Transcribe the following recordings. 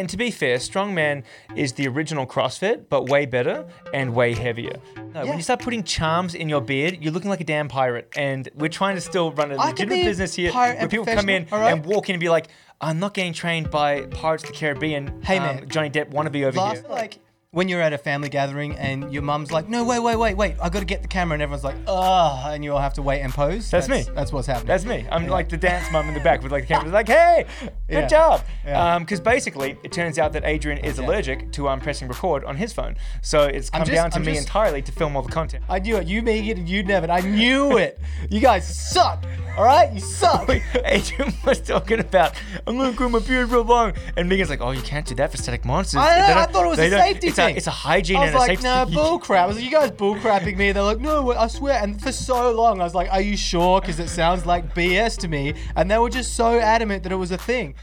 and to be fair, strongman is the original CrossFit, but way better and way heavier. No, Yeah. when you start putting charms in your beard, you're looking like a damn pirate. And we're trying to still run a I legitimate business here where people come in right? and walk in and be like, I'm not getting trained by Pirates of the Caribbean. Hey, um, man. Johnny Depp wannabe over Last, here. like when you're at a family gathering and your mum's like, no, wait, wait, wait, wait, I got to get the camera, and everyone's like, ugh, and you all have to wait and pose. That's me. That's what's happening. That's me. I'm like the dance mum in the back with like the camera, like, hey, good Yeah. job. Yeah. Because basically, it turns out that Adrian is Yeah. allergic to um, pressing record on his phone. So it's come just- down to I'm me just- entirely to film all the content. I knew it. You, Megan, and you, never. I knew it. You guys suck. All right, you suck. Adrian was talking about, I'm gonna grow my beard real long, and Megan's like, "Oh, you can't do that for static monsters." I know, I thought it was a safety. A, it's a hygiene I was and a like, safety. nah, bull crap. I was like, you guys bull crapping me. They're like, no, I swear. And for so long, I was like, are you sure? Because it sounds like BS to me. And they were just so adamant that it was a thing.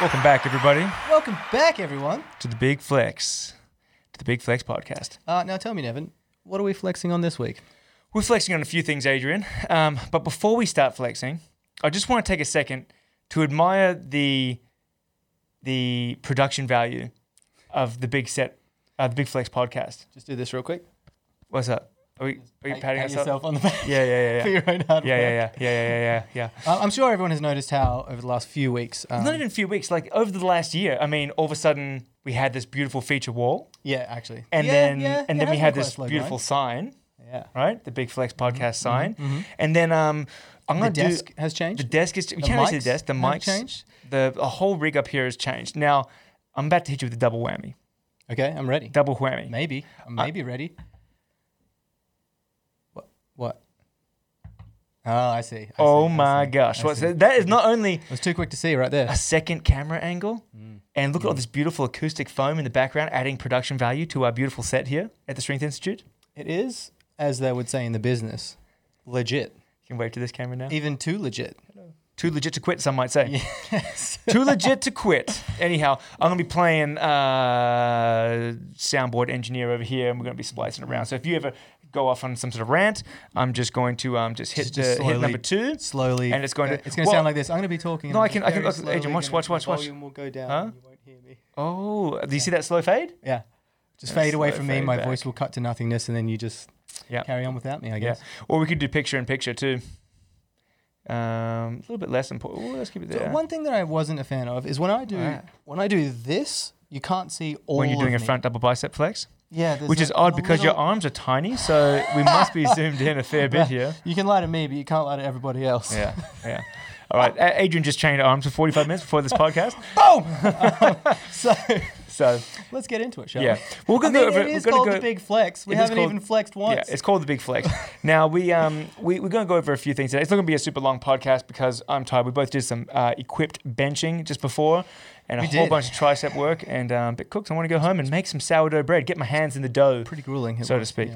Welcome back, everybody, Welcome back, everyone. to the Big Flex, to the Big Flex podcast. Uh, now tell me, Nevin, what are we flexing on this week? We're flexing on a few things, Adrian. Um, but before we start flexing, I just want to take a second to admire the the production value of the big set, uh, the Big Flex podcast. Just do this real quick. What's up? Are we, are you Pat- patting pat yourself on the back Yeah, yeah, for yeah, yeah. your own hard Yeah, work. yeah, yeah, yeah, yeah, yeah, yeah, yeah. Uh, I'm sure everyone has noticed how over the last few weeks. Um, Not even a few weeks, like over the last year. I mean, all of a sudden we had this beautiful feature wall, yeah, actually. and Yeah, then yeah, and then we had this quite a slow beautiful sign, Yeah. right? The Big Flex podcast sign, and then um, I'm The gonna do desk has changed. The desk is. You can't see the desk. The mics changed? The, the whole rig up here has changed. Now, I'm about to hit you with a double whammy. okay, I'm ready. Double whammy. Maybe. I may be ready. What? What? Oh, I see. I oh see, my see, gosh! What's that? that is not only I was too quick to see right there. a second camera angle, Mm. and look at all this beautiful acoustic foam in the background, adding production value to our beautiful set here at the Strength Institute. It is, as they would say in the business, legit. Can wave to this camera now. Even too legit. Too legit to quit, some might say. Yes. Too legit to quit. Anyhow, I'm gonna be playing uh, soundboard engineer over here, and we're gonna be splicing around. So if you ever go off on some sort of rant, I'm just going to um, just hit Just- just the, hit slowly- number two. Slowly. And it's going to- It's going to well- sound like this. I'm going to be talking. No, I can- I can- look, Adrian, watch, watch, watch, watch. Volume will go down. Huh? and You won't hear me. Oh, do you see that slow fade? Yeah. Just Yeah, fade away slow from me. fade My back. voice will cut to nothingness, and then you just Yeah. carry on without me. I Yeah. guess. Or we could do picture in picture too. Um, a little bit less important. Ooh, let's keep it So there. one thing that I wasn't a fan of is when I do Alright. when I do this, you can't see all. when you're doing a front double bicep flex, Yeah, which is odd because your arms are tiny, so we must be zoomed in a fair bit here. You can lie to me, but you can't lie to everybody else. Yeah, yeah. All right, Adrian just chained arms for 45 minutes before this podcast. Boom. so So let's get into it, shall yeah, we? we're I gonna go over. it is called go. the big flex. We haven't called- even flexed once. Yeah, it's called the Big Flex. now we um we we're gonna go over a few things today. It's not gonna be a super long podcast because I'm tired. We both did some uh, equipped benching just before, and a We whole did. bunch of tricep work. And um, but cooks, I want to go home and make some sourdough bread. Get my hands in the dough, pretty grueling, so to speak.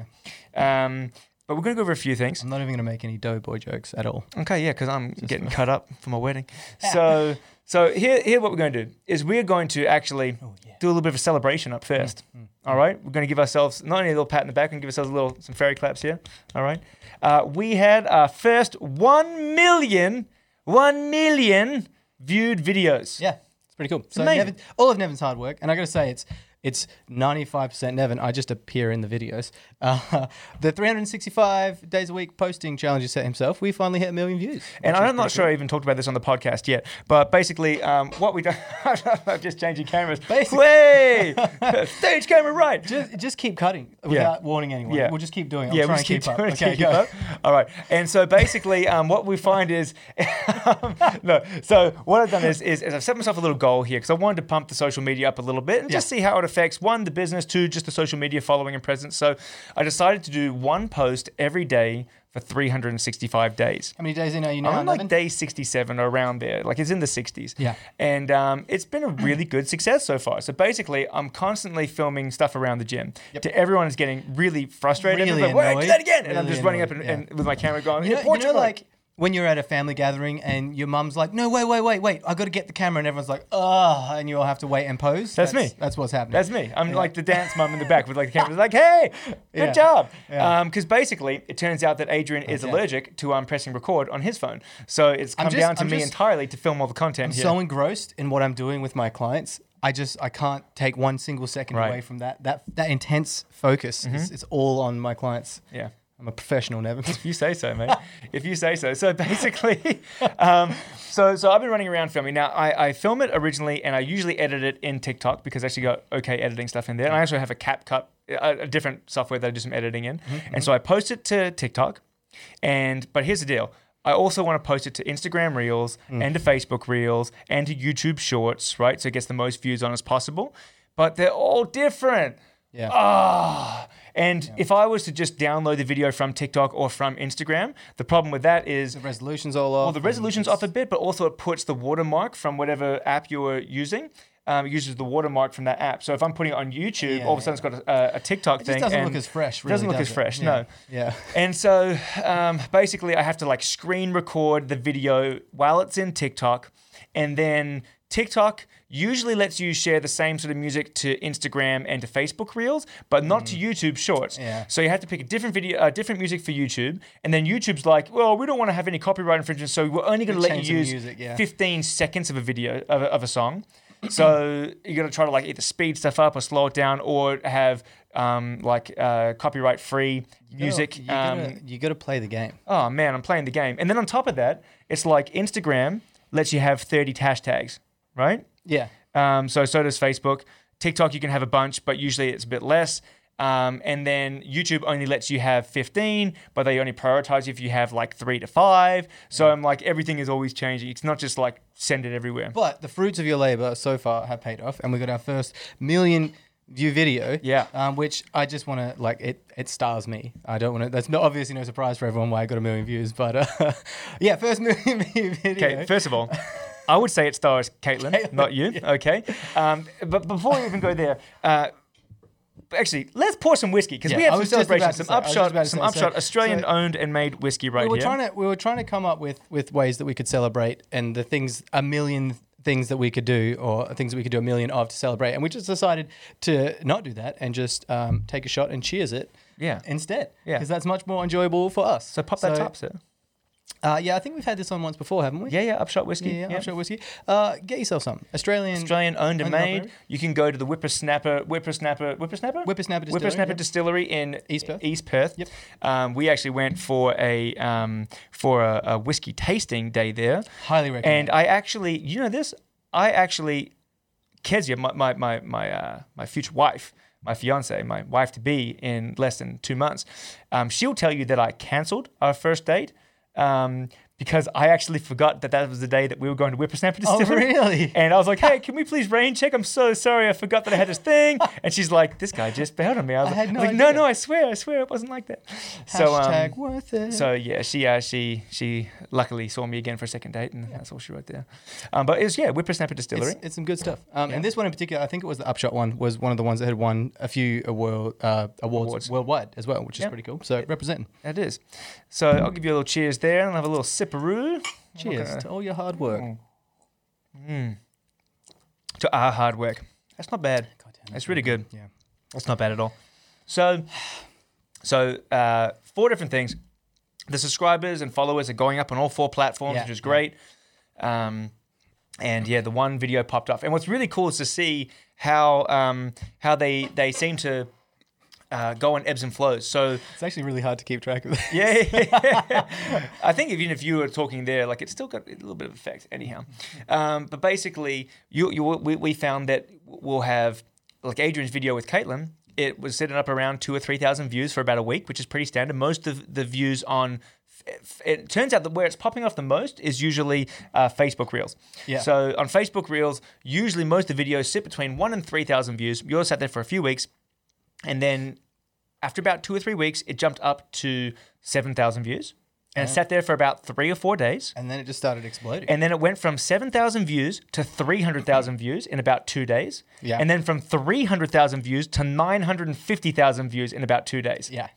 yeah. Um, but we're gonna go over a few things. I'm not even going to make any doughboy jokes at all. Okay, yeah, because I'm getting cut up for my wedding. So so here here what we're going to do is we're going to actually Oh yeah. do a little bit of a celebration up mm, first. Mm, mm. All right, we're going to give ourselves not only a little pat in the back, and give ourselves a little some fairy claps here. All right, uh, we had our first one million, one million viewed videos. Yeah, it's pretty cool. So amazing. Nevin, all of Nevin's hard work, and I got to say it's it's 95% Nevin. I just appear in the videos. Uh, the 365 days a week posting challenge he set himself. We finally hit a million views. And I'm not sure I even talked about this on the podcast yet, but basically, um, what we done, I'm just changing cameras. Basically- Way, stage camera right. Just, just keep cutting without warning anyone. Yeah. We'll just keep doing it. I'll yeah, try we and just keep, keep, up. doing it, Okay, keep go. up. All right. And so basically, um, what we find is, no. So what I've done is, is, is I've set myself a little goal here because I wanted to pump the social media up a little bit and just see how it affects one the business, two just the social media following and presence. So I decided to do one post every day for 365 days. How many days in are you now, I'm like day 67 or around there. Like it's in the 60s. Yeah. And um, it's been a really good success so far. So basically, I'm constantly filming stuff around the gym. To everyone is getting really frustrated. Really like, "Wait, do that again. And I'm Really just running up annoyed, and, and with my camera going, You know, you know, like when you're at a family gathering and your mum's like, no, wait, wait, wait, wait, I got to get the camera, and everyone's like, oh, and you all have to wait and pose. That's me. That's what's happening. That's me. I'm like the dance mum in the back with like the camera, like, "Hey, good Yeah. job." Yeah. Because basically, it turns out that Adrian is allergic to um, pressing record on his phone, so it's come just- down to I'm me just- entirely to film all the content I'm here. so engrossed in what I'm doing with my clients. I just I can't take one single second Right. Mm-hmm. away from that. That that intense focus is it's all on my clients. yeah. I'm a professional, Nevin. If you say so, mate. if you say so. So basically, um, so so I've been running around filming. Now I, I film it originally, and I usually edit it in TikTok because I actually got okay editing stuff in there. And I also have a CapCut, a, a different software that I do some editing in. Mm-hmm, and mm-hmm. so I post it to TikTok, and but here's the deal. I also want to post it to Instagram Reels mm. and to Facebook Reels and to YouTube Shorts, right? So it gets the most views on as possible. But they're all different. Yeah. Ah, and if I was to just download the video from TikTok or from Instagram, the problem with that is the resolution's all off. well, the resolution's off a bit, but also it puts the watermark from whatever app you're using. Um, it uses the watermark from that app. So if I'm putting it on YouTube, Yeah, all of a sudden it's got a, a TikTok It thing. just doesn't look as fresh. It doesn't look does as it? fresh. Yeah. No. Yeah. And so um, basically, I have to like screen record the video while it's in TikTok. And then TikTok usually lets you share the same sort of music to Instagram and to Facebook Reels, but not to YouTube Shorts. Mm. Yeah. So you have to pick a different video, uh, different music for YouTube. And then YouTube's like, well, we don't want to have any copyright infringement, so we're only going to let you use music, yeah. 15 seconds of a video of a, of a song. So you're gonna try to like either speed stuff up or slow it down, or have um, like uh, copyright free music. You gotta, um, you gotta play the game. oh man, I'm playing the game. And then on top of that, it's like Instagram lets you have 30 hashtags, right? Yeah. Um, so so does Facebook. TikTok you can have a bunch, but usually it's a bit less. Um, and then YouTube only lets you have 15, but they only prioritize if you have like three to five. So I'm like everything is always changing. It's not just like send it everywhere. But the fruits of your labor so far have paid off, and we got our first million view video. Yeah. Um, which I just want to like it. It stars me. I don't want to. That's not obviously no surprise for everyone why I got a million views, but uh, yeah, first million view video. Okay, first of all, I would say it stars Caitlin, not you. Okay, um, but before we even go there, uh, actually, let's pour some whiskey because we have some was just celebration, about to some say- I was just upshot, some so- upshot Australian so- owned and made whiskey right we were here. trying to we were trying to come up with with ways that we could celebrate and the things a million things that we could do or things that we could do a million of to celebrate and we just decided to not do that and just um, take a shot and cheers it Yeah. instead Yeah. because that's much more enjoyable for us so pop that top, sir. Uh, yeah I think we've had this on once before haven't we Yeah, yeah, upshot whiskey. yeah, yeah, yeah. Upshot whiskey. Uh, get yourself some Australian Australian owned and made. You can go to the Whippersnapper, Whippersnapper, Whippersnapper, Whippersnapper Distillery, Whippersnapper yeah. Distillery in East Perth. East Perth. Yep. Um, we actually went for a um, for a, a whiskey tasting day there. highly recommend And I actually, you know this, I actually, Kezia, my my my my, uh, my future wife, my fiance, my wife to be in less than two months, um, she'll tell you that I cancelled our first date. Um, because I actually forgot that that was the day that we were going to Whippersnapper Oh, Distillery. really? And I was like, "Hey, can we please rain check? I'm so sorry, I forgot that I had this thing." And she's like, "This guy just bailed on me." I was I like, no like, "No, no, I swear, I swear, it wasn't like that." hashtag um, worth it so yeah, she uh, she she luckily saw me again for a second date, and that's all she wrote there. Um, but it was yeah, Whippersnapper Distillery. It's, it's some good stuff. Um, Yeah. And this one in particular, I think it was the Upshot one, was one of the ones that had won a few award, uh, awards, Awards. worldwide as well, which is Yeah. pretty cool. So representing. It is. So I'll give you a little cheers there, and I'll have a little sipperoo. Cheers Okay. to all your hard work. Mm. To our hard work. That's not bad. God damn, That's really good. Yeah. That's not bad at all. So, so uh, four different things. The subscribers and followers are going up on all four platforms, Yeah, which is yeah. great. Um, and yeah, the one video popped off. And what's really cool is to see how um, how they they seem to uh, go on ebbs and flows. So It's actually really hard to keep track of. That. yeah, I think even if you were talking there, like it's still got a little bit of effect anyhow. Um, but basically, you, you we, we found that we'll have like Adrian's video with Caitlin. It was sitting up around two or three thousand views for about a week, which is pretty standard. Most of the views on it turns out that where it's popping off the most is usually uh, Facebook Reels. Yeah. So on Facebook Reels, usually most of the videos sit between one and three thousand views. Yours sat there for a few weeks, and then after about two or three weeks, it jumped up to 7,000 views. And it sat there for about three or four days. And then it just started exploding. And then it went from 7,000 views to 300,000 views in about two days. Yeah. And then from 300,000 views to 950,000 views in about two days. yeah.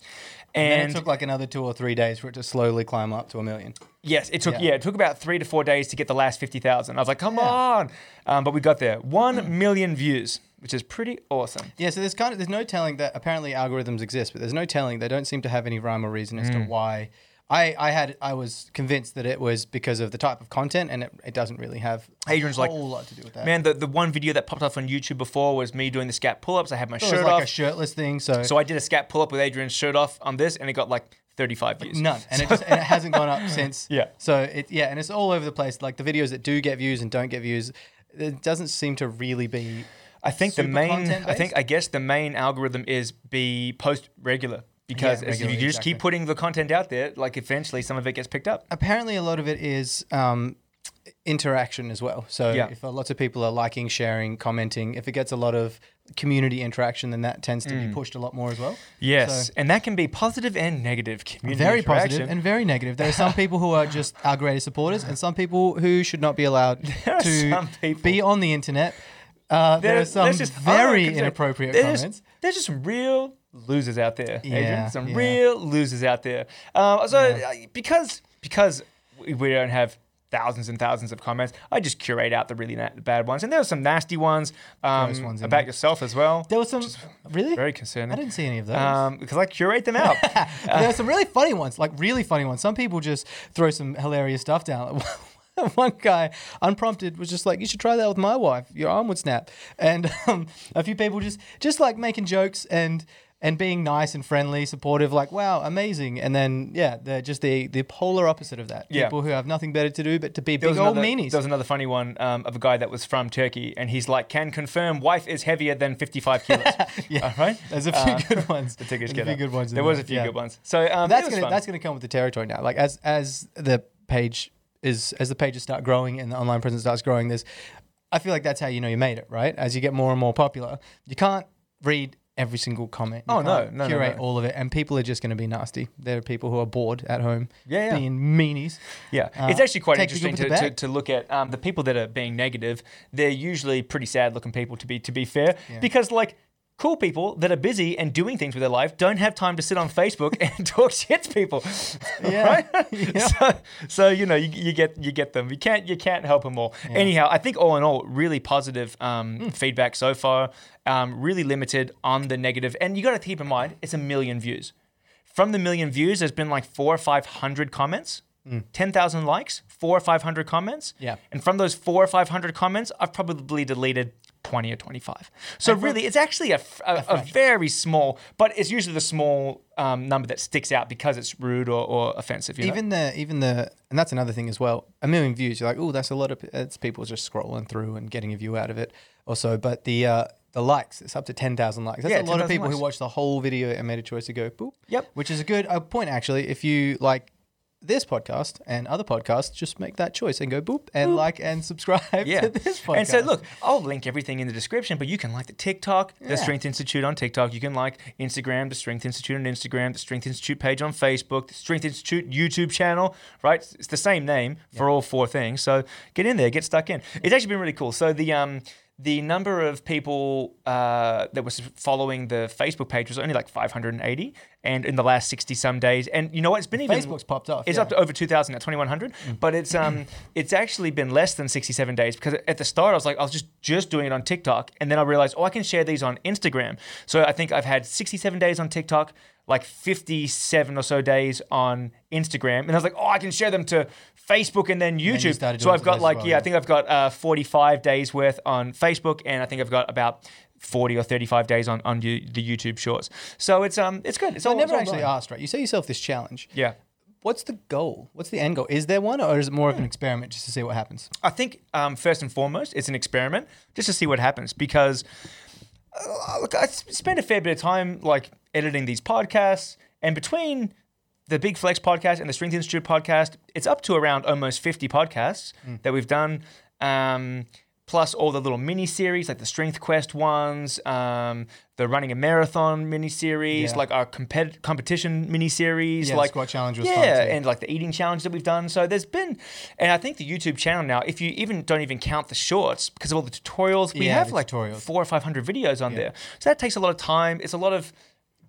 And, And, it took like another two or three days for it to slowly climb up to a million. yes, it took yeah. Yeah. it took about three to four days to get the last fifty thousand. I was like, come Yeah. Mm. on, um, but we got there. One million views, which is pretty awesome. Yeah, so there's kind of there's no telling that apparently algorithms exist, but there's no telling they don't seem to have any rhyme or reason as to Mm. why. I, I had I was convinced that it was because of the type of content, and it, it doesn't really have a Adrian's like, whole lot to do with that. Man, the, the one video that popped up on YouTube before was me doing the scap pull ups. I had my it was shirt like off. a shirtless thing, so, so I did a scap pull up with Adrian's shirt off on this, and it got like 35 views. none, and it just and it hasn't gone up since. Yeah. So it yeah, and it's all over the place. Like the videos that do get views and don't get views, it doesn't seem to really be. I think the main, I think, I guess the main algorithm is be post regular because Yeah, as you, just keep putting the content out there, like eventually some of it gets picked up. apparently a lot of it is um, interaction as well. So Yeah. if lots of people are liking, sharing, commenting, if it gets a lot of community interaction, then that tends to Mm. be pushed a lot more as well. Yes, So- and that can be positive and negative community very positive and very negative. There are some people who are just our greatest supporters, and some people who should not be allowed to be on the internet. Uh, there, are some very inappropriate there's comments. There's just some real losers out there, Adrian. Some yeah. real losers out there. Um, so uh, because because we- don't have thousands and thousands of comments, I just curate out the really na- bad ones, and there were some nasty ones, um, ones about there. yourself as well. There was some really. Very concerning. I didn't see any of those. Um, because I curate them out. But there are some really funny ones, like really funny ones. Some people just throw some hilarious stuff down. One guy, unprompted, was just like, "You should try that with my wife. Your arm would snap." And um, a few people just, just like making jokes and and being nice and friendly, supportive, like, "Wow, amazing." And then, yeah, they're just the the polar opposite of that. Yeah. People who have nothing better to do but to be big old another, meanies. there was another funny one um, of a guy that was from Turkey, and he's like, "Can confirm wife is heavier than 55 kilos." yeah, All right. There's a few Uh, good ones. The Turkish There's a few good ones. There was a few yeah. good ones. So um, that's gonna fun. that's gonna come with the territory now. Like as as the page is as the pages start growing and the online presence starts growing, there's I feel like that's how you know you made it, right? As you get more and more popular, you can't read every single comment. You Oh, no, no, no, curate no. all of it, and people are just going to be nasty. There are people who are bored at home, Yeah, yeah. being meanies. Yeah, Uh, it's actually quite interesting to, to, to look at um, the people that are being negative. They're usually pretty sad looking people to be to be fair, Yeah. because like cool people that are busy and doing things with their life don't have time to sit on Facebook and talk shit to people. Yeah. right? Yeah. So, so you know you, you get you get them. You can't you can't help them all. Anyhow, I think all in all, really positive um, Hmm. feedback so far. Um, really limited on the negative, and you got to keep in mind it's a million views. From the million views, there's been like four or five hundred comments. 10,000 likes, four or 500 comments. Yeah. And from those four or 500 comments, I've probably deleted 20 or 25. So And really, it's actually a a very small, but it's usually the small um, number that sticks out because it's rude or, or offensive. You know? Even the even the and that's another thing as well. A million views, you're like, oh, that's a lot of it's people just scrolling through and getting a view out of it. Also, but the uh, the likes, it's up to ten thousand likes. That's Yeah, a lot of 10,000 people who likes. watch the whole video and made a choice to go boop. Yep. Which is a good uh, point actually. If you like this podcast and other podcasts, just make that choice and go boop and like and subscribe Yeah. to this podcast. And so, look, I'll link everything in the description, but you can like the TikTok, the Strength Institute on TikTok. You can like Instagram, the Strength Institute on Instagram, the Strength Institute page on Facebook, the Strength Institute YouTube channel, right? It's the same name for all four things. So get in there, get stuck in. It's actually been really cool. So the um the number of people uh, that was following the Facebook page was only like 580, and in the last 60 some days, and you know what? It's been even Facebook's popped off. it's yeah. up to over 2,000 at 2,100, but it's um it's actually been less than 67 days because at the start I was like I was just just doing it on TikTok, and then I realized oh I can share these on Instagram. So I think I've had 67 days on TikTok, like 57 or so days on Instagram, and I was like oh I can share them to Facebook and then you YouTube. started so I've got like well, yeah I think I've got uh, 45 days worth on Facebook, and I think I've got about 40 or 35 days on on you- the YouTube Shorts. So it's um it's good. It's So I never all actually asked, right? You set yourself this challenge. Yeah. What's the goal? What's the end goal? Is there one, or is it more of an experiment just to see what happens? I think um, first and foremost, it's an experiment just to see what happens because look, I spend a fair bit of time like editing these podcasts, and between the Big Flex podcast and the Strength Institute podcast, it's up to around almost 50 podcasts that we've done. Um, plus all the little mini series like the Strength Quest ones, um, the running a marathon mini series, Yeah. like our compet- competition mini series, Yeah, the like squat challenge was yeah, fun too. and like the eating challenge that we've done. So there's been, and I think the YouTube channel now, if you even don't even count the shorts because of all the tutorials, we Yeah, have like tutorials. four or five hundred videos on there. So that takes a lot of time. It's a lot of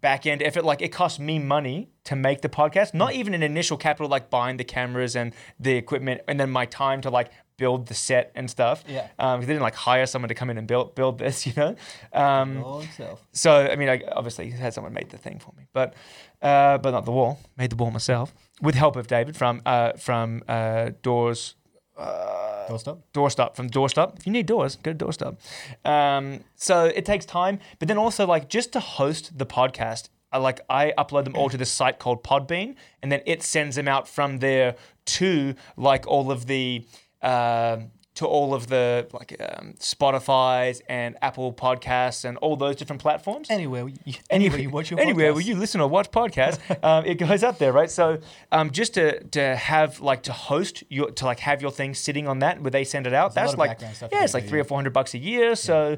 back end effort. Like it costs me money to make the podcast, not even an initial capital like buying the cameras and the equipment, and then my time to like build the set and stuff. Yeah. Um, they didn't like hire someone to come in and build build this, you know. Um, All himself. so I mean, I obviously he had someone made the thing for me, but uh, but not the wall. Made the wall myself with help of David from uh, from uh, Doors Doorstop. Doorstop from Doorstop. If you need doors, go to Doorstop. Um, so it takes time, but then also like just to host the podcast, I, like I upload them all to this site called Podbean, and then it sends them out from there to like all of the. Uh, to all of the like um, Spotify's and Apple podcasts and all those different platforms Anywhere, you, anywhere you watch your anywhere podcast. where you listen or watch podcasts, um, it goes up there, right? So um, just to to have like to host your to like have your thing sitting on that where they send it out, a that's like background stuff yeah, you like do, three or four hundred bucks a year. So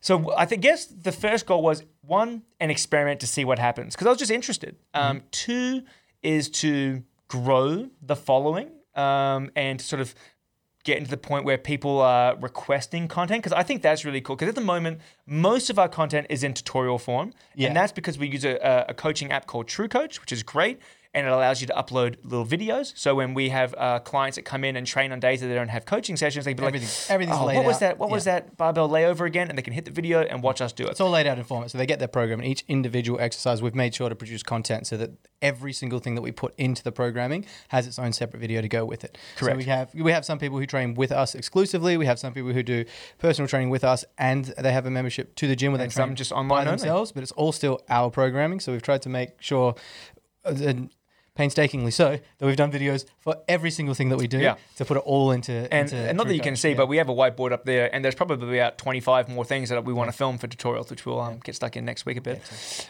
so I think guess the first goal was one an experiment to see what happens because I was just interested. Mm-hmm. Um, two is to grow the following um, and sort of getting to the point where people are requesting content because I think that's really cool. Because at the moment, most of our content is in tutorial form, Yeah. and that's because we use a, a coaching app called True Coach, which is great. And it allows you to upload little videos. So when we have uh, clients that come in and train on days that they don't have coaching sessions, they can be Everything- like, everything's oh, laid what was that? What was that barbell layover again? And they can hit the video and watch us do it. It's all laid out in format. So they get their program and each individual exercise. We've made sure to produce content so that every single thing that we put into the programming has its own separate video to go with it. Correct. So we have we have some people who train with us exclusively. We have some people who do personal training with us, and they have a membership to the gym where And they train some just by online only. themselves. But it's all still our programming. So we've tried to make sure. uh, And painstakingly so that we've done videos for every single thing that we do Yeah. to put it all into and, into and not that you can see, Yeah. but we have a whiteboard up there, and there's probably about 25 more things that we want to film for tutorials, which we'll um, get stuck in next week a bit.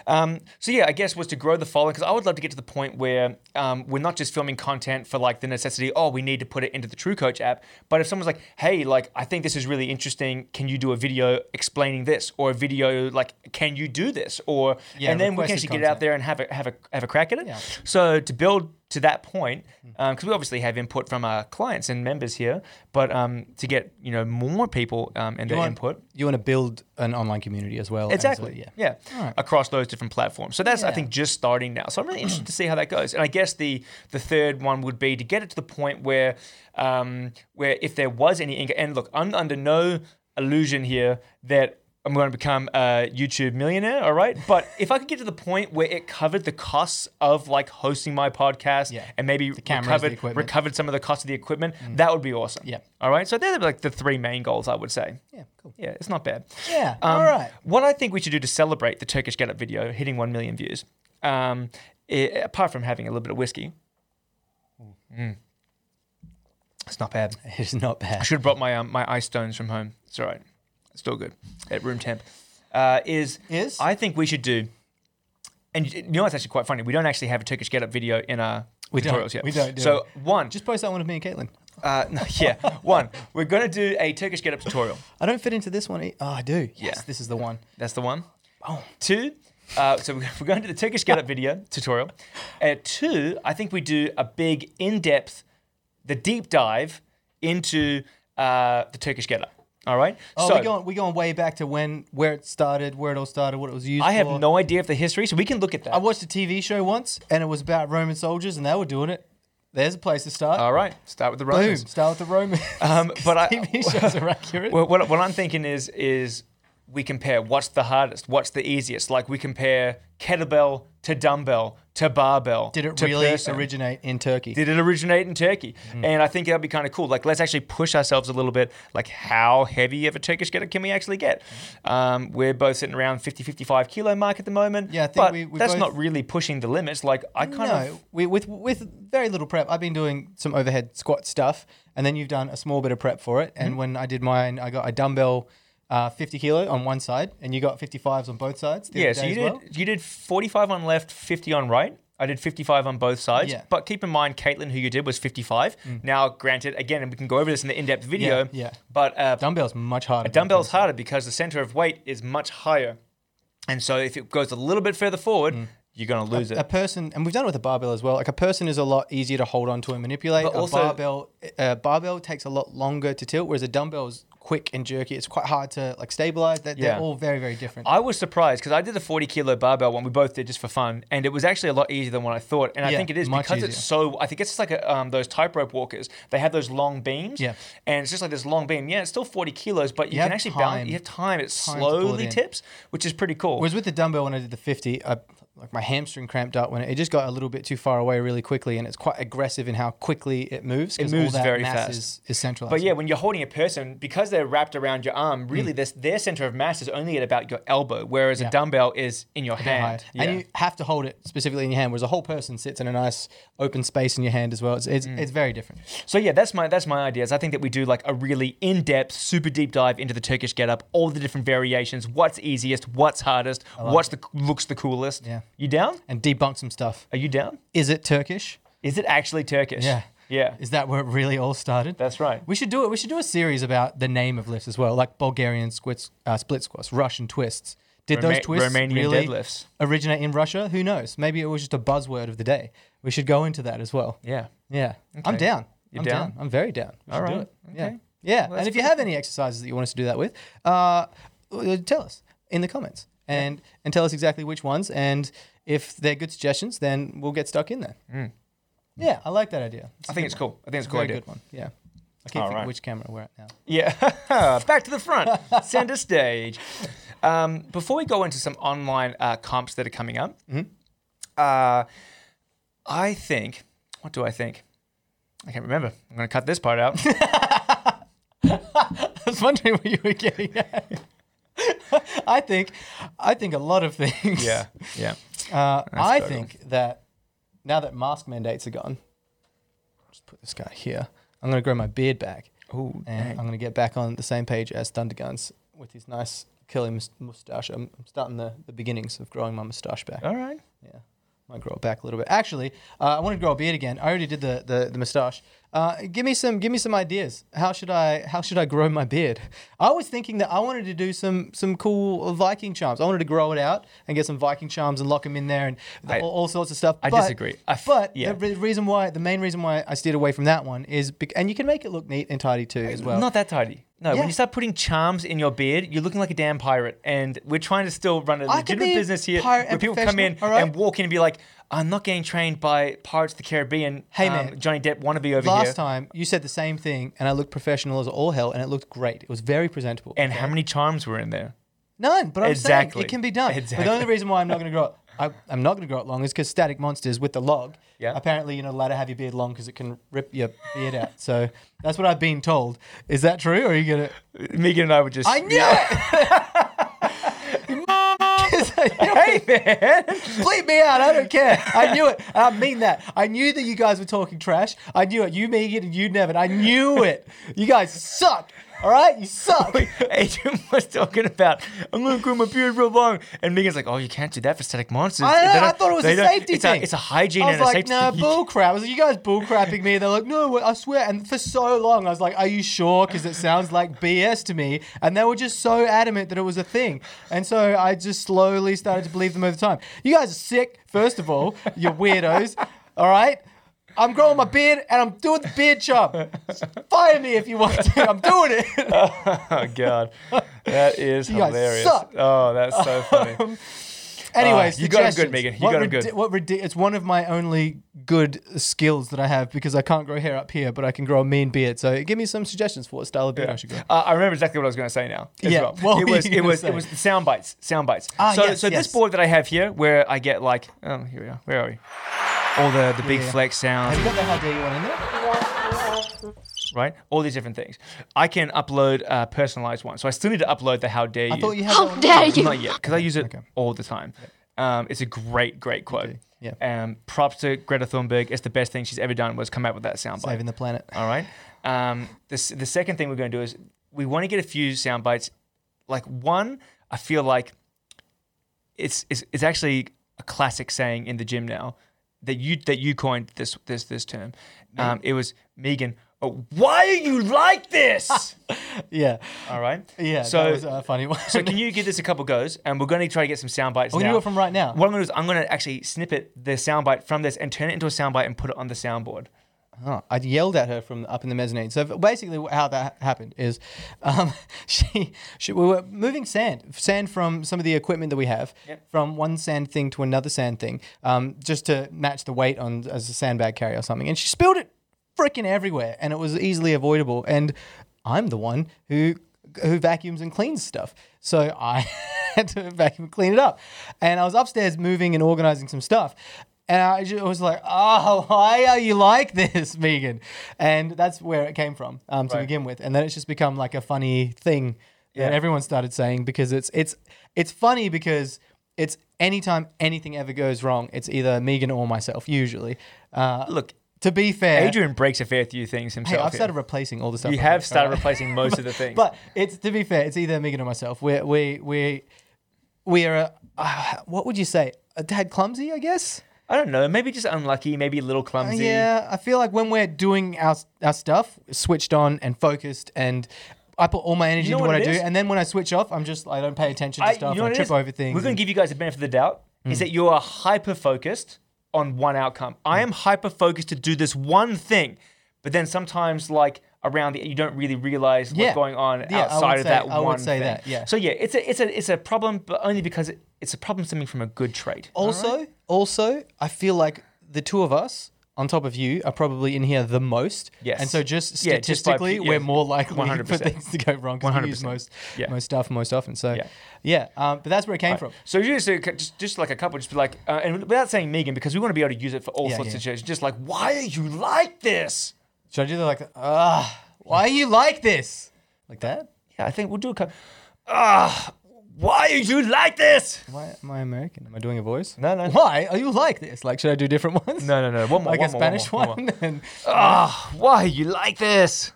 Um, so yeah, I guess was to grow the following because I would love to get to the point where um, we're not just filming content for like the necessity. Oh, we need to put it into the True Coach app. But if someone's like, hey, like I think this is really interesting, can you do a video explaining this, or a video like, can you do this, or Yeah, and then we can actually get out there and have a have a have a crack at it. So to build to that point, because we obviously have input from our clients and members here, but um, to get you know more people um, and their want- input, you want to build an online community as well. as a- exactly, yeah. yeah, Alright. across those different platforms. So that's I think just starting now. So I'm really interested to see how that goes. And I guess the the third one would be to get it to the point where um, where if there was any and look, I'm under no illusion here that. I'm going to become a YouTube millionaire, all right? But if I could get to the point where it covered the costs of like hosting my podcast Yeah. and maybe cameras, recovered, recovered some of the cost of the equipment, that would be awesome. Yeah. All right. So they're like the three main goals I would say. Yeah, cool. Yeah, it's not bad. Yeah, Um, all right. What I think we should do to celebrate the Turkish Get Up video hitting 1 million views, um, i- apart from having a little bit of whiskey, Mm. it's not bad. It's not bad. I should have brought my um, my ice stones from home. It's all right. It's still good at room temp. Uh, is Is? I think we should do, and you know what's actually quite funny? We don't actually have a Turkish Get Up video in our We tutorials yet. We don't do so one, Just post that one of me and Caitlin. uh, no, yeah, one. We're gonna do a Turkish Get Up tutorial. I don't fit into this one. Oh, I do. Yes, Yeah. this is the one. That's the one. Oh, Two, uh, so we're going to do the Turkish Get Up video tutorial. At two, I think we do a big in-depth, the deep dive into uh, the Turkish Get Up. All right. oh, so we're going. We're going way back to when, where it started, where it all started, what it was used. I have for. no idea of the history, so we can look at that. I watched a TV show once, and it was about Roman soldiers, and they were doing it. There's a place to start. All right. Start with the Boom. Romans. Start with the Romans. Um, but I, TV shows are accurate. Well, what, what I'm thinking is is we compare what's the hardest, what's the easiest. Like we compare kettlebell to dumbbell to barbell. Did it to really person. originate in Turkey? Did it originate in Turkey? And I think that'd be kind of cool. Like, let's actually push ourselves a little bit. Like, how heavy of a Turkish getter can we actually get? Um, we're both sitting around 50, 55 kilo mark at the moment. Yeah, I think we- we that's both- not really pushing the limits. Like, I kind no, of. we, with with very little prep. I've been doing some overhead squat stuff, and then you've done a small bit of prep for it. Mm-hmm. And when I did mine, I got a dumbbell, uh, 50 kilo on one side, and you got 55s on both sides. the Yeah, other so day you as did well. you did 45 on left, 50 on right. I did 55 on both sides. Yeah. Mm. But keep in mind, Caitlin, who you did, was 55. Now, granted, again, and we can go over this in the in-depth video. Yeah, yeah. But uh, Dumbbell's much harder. A dumbbell's harder because the center of weight is much higher. And so if it goes a little bit further forward, Mm. you're going to lose it. a person, and we've done it with a barbell as well. Like a person is a lot easier to hold on to and manipulate. But a also- barbell, a barbell takes a lot longer to tilt, whereas a dumbbell is quick and jerky. It's quite hard to like stabilize. They're, Yeah. they're all very, very different. I was surprised because I did the 40 kilo barbell one. We both did just for fun, and it was actually a lot easier than what I thought. And I Yeah, think it is because it's so. I think it's just like a, um, those tightrope walkers. They have those long beams. Yeah. And it's just like this long beam. Yeah, it's still 40 kilos, but you, You can actually time. balance. You have time. It Time pull it slowly tips, which is pretty cool. Whereas with the dumbbell, when I did the 50, I, like my hamstring cramped up when it, it just got a little bit too far away really quickly, and it's quite aggressive in how quickly it moves. 'cause moves very mass fast. Is, is centralized. But yeah, when you're holding a person, because they're wrapped around your arm, really this their center of mass is only at about your elbow, whereas Mm. Yeah. a dumbbell is in your hand. Yeah. And you have to hold it specifically in your hand, whereas a whole person sits in a nice open space in your hand as well. It's, it's, Mm. it's very different. So yeah, that's my that's my ideas. I think that we do like a really in-depth, super deep dive into the Turkish getup, all the different variations, what's easiest, what's hardest, what's the looks the coolest. Yeah. You down? And debunk some stuff. Are you down? Is it Turkish? Is it actually Turkish? Yeah. Yeah. Is that where it really all started? That's right. We should do it. We should do a series about the name of lifts as well, like Bulgarian squits, uh, split squats, Russian twists. Did Roma- those twists Romanian really deadlifts. originate in Russia? Who knows? Maybe it was just a buzzword of the day. We should go into that as well. Yeah. Yeah, I'm down. You're I'm down? I'm very down. We All should do it. Yeah, Okay. yeah. Well, and if you have any exercises that you want us to do that with, uh, tell us in the comments and and tell us exactly which ones. And if they're good suggestions, then we'll get stuck in there. Yeah, I like that idea. Hmm. I think it's cool. I think it's a cool very idea. good one. Yeah. I can't think right. which camera we're at now. Yeah. Back to the front. Center stage. Um, before we go into some online uh, comps that are coming up, Mm-hmm. uh, I think, what do I think? I can't remember. I'm going to cut this part out. I was wondering what you were getting at. I think, I think a lot of things. yeah. Yeah. Uh, I think that now that mask mandates are gone, just put this guy here. I'm going to grow my beard back, Ooh, and I'm going to get back on the same page as Thunderguns with his nice curly mustache. I'm, I'm starting the, the beginnings of growing my mustache back. All right. Yeah. Might grow it back a little bit. Actually, uh, I want to grow a beard again. I already did the the, the moustache. Uh, give me some give me some ideas. How should I how should I grow my beard? I was thinking that I wanted to do some some cool Viking charms. I wanted to grow it out and get some Viking charms and lock them in there and I- all, all sorts of stuff. I But- disagree. I f- but yeah. the reason why the main reason why I steered away from that one is bec- and you can make it look neat and tidy too as well. Not that tidy. No, Yeah. when you start putting charms in your beard, you're looking like a damn pirate. And we're trying to still run a I legitimate business here where people come in right? and walk in and be like, I'm not getting trained by Pirates of the Caribbean. Hey, um, man. Johnny Depp wannabe over Last here. Last time you said the same thing and I looked professional as all hell and it looked great. It was very presentable. And how many charms were in there? None, but I'm Exactly. saying it can be done. But the only reason why I'm not going to grow it, I, I'm not going to grow it long is because Static Monsters with the log. Yeah. Apparently, you're not allowed to have your beard long because it can rip your beard out. So that's what I've been told. Is that true, or are you gonna? Megan and I were just. I knew it. hey, man. Bleep me out. I don't care. I knew it. I mean that. I knew that you guys were talking trash. I knew it. You, Megan, and you, Nevin. I knew it. You guys suck. All right, you suck. Adrian was talking about, I'm going to grow my beard real long. And Megan's like, oh, you can't do that for static monsters. I, I thought it was they a don't- safety it's thing. A, it's a hygiene I was and a like, safety nah, thing. bull crap. I was like, you guys bull crapping me. They're like, no, I swear. And for so long, I was like, are you sure? Because it sounds like BS to me. And they were just so adamant that it was a thing. And so I just slowly started to believe them over time. You guys are sick, first of all. You're weirdos. All right? I'm growing my beard and I'm doing the beard chop. Fire me if you want to. I'm doing it. Oh, God. That is You hilarious. Oh, that's so funny. Anyways, Uh, you got 'em good. Megan. You What got 'em good. What ridi- it's one of my only good skills that I have because I can't grow hair up here, but I can grow a mean beard. So give me some suggestions for what style of beard I should grow. Uh, I remember exactly what I was going to say now. As Yeah, well. it was you it was say? it was the sound bites. Sound bites. Ah, so yes, so this board that I have here, where I get like, oh, here we are. Where are we? All the the big Yeah. flex sounds. Have you got the how dare you one in there? right? All these different things. I can upload a personalized one. So I still need to upload the how dare you. I thought you had How that one. dare you! Not yet, because I use it Okay. all the time. Um, it's a great, great quote. Okay, yeah. Um, props to Greta Thunberg. It's the best thing she's ever done was come out with that soundbite. Saving the planet. All right. Um, the, the second thing we're going to do is we want to get a few sound bites. Like one, I feel like it's, it's it's actually a classic saying in the gym now that you that you coined this this this term. Um, it was Megan. Oh, why are you like this? Yeah. All right. Yeah. So, that was a funny one. so can you give this a couple goes? And we're going to try to get some sound bites We're now. gonna do it from right now. What I'm going to do is I'm going to actually snippet the sound bite from this and turn it into a sound bite and put it on the soundboard. Oh, I yelled at her from up in the mezzanine. So basically, how that happened is, um, she, she we were moving sand, sand from some of the equipment that we have, Yep. from one sand thing to another sand thing, um, just to match the weight on as a sandbag carry or something. And she spilled it freaking everywhere, and it was easily avoidable. And I'm the one who who vacuums and cleans stuff, so I had to vacuum and clean it up. And I was upstairs moving and organizing some stuff. And I ju- was like, oh, why are you like this, Megan? And that's where it came from um, to Right. begin with. And then it's just become like a funny thing that Yeah. everyone started saying because it's it's it's funny because it's anytime anything ever goes wrong, it's either Megan or myself, usually. Uh, Look, to be fair, Adrian breaks a fair few things hey, himself. I've here. started replacing all the stuff. you I have make, started alright? replacing most of the things. But it's to be fair, it's either Megan or myself. We we we we are. Uh, what would you say? A tad clumsy, I guess. I don't know. Maybe just unlucky. Maybe a little uh, clumsy. Yeah, I feel like when we're doing our our stuff, switched on and focused, and I put all my energy You know into what what, I it do, is? and then when I switch off, I'm just I don't pay attention to I, stuff. you know what I it trip is? over things. We're going to give you guys the benefit of the doubt. Is mm. that you are hyper focused on one outcome. I mm. am hyper focused to do this one thing, but then sometimes like around the you don't really realize what's Yeah. going on Yeah, I outside would of say- that I would say thing. that, yeah. So yeah, it's a it's a it's a problem, but only because it, it's a problem stemming from a good trait. Also, also, I feel like the two of us, on top of you, are probably in here the most. Yes. And so just Yeah, just by- statistically, yeah, we're more likely 100%. for things to go wrong because we use 100%. most Yeah. most stuff most often. So Yeah. yeah, um, but that's where it came from. So just, just just like a couple, just be like, uh, and without saying Megan, because we want to be able to use it for all Yeah, sorts yeah. of situations. Just like, why are you like this? Should I do the like, ah, why are you like this? Like that? Yeah, I think we'll do a couple. Ah, why are you like this? Why am I American? Am I doing a voice? No, no. Why are you like this? Like, should I do different ones? No, no, no. One more. Like one a more, Spanish one. one? more, one. And- Ah, why are you like this?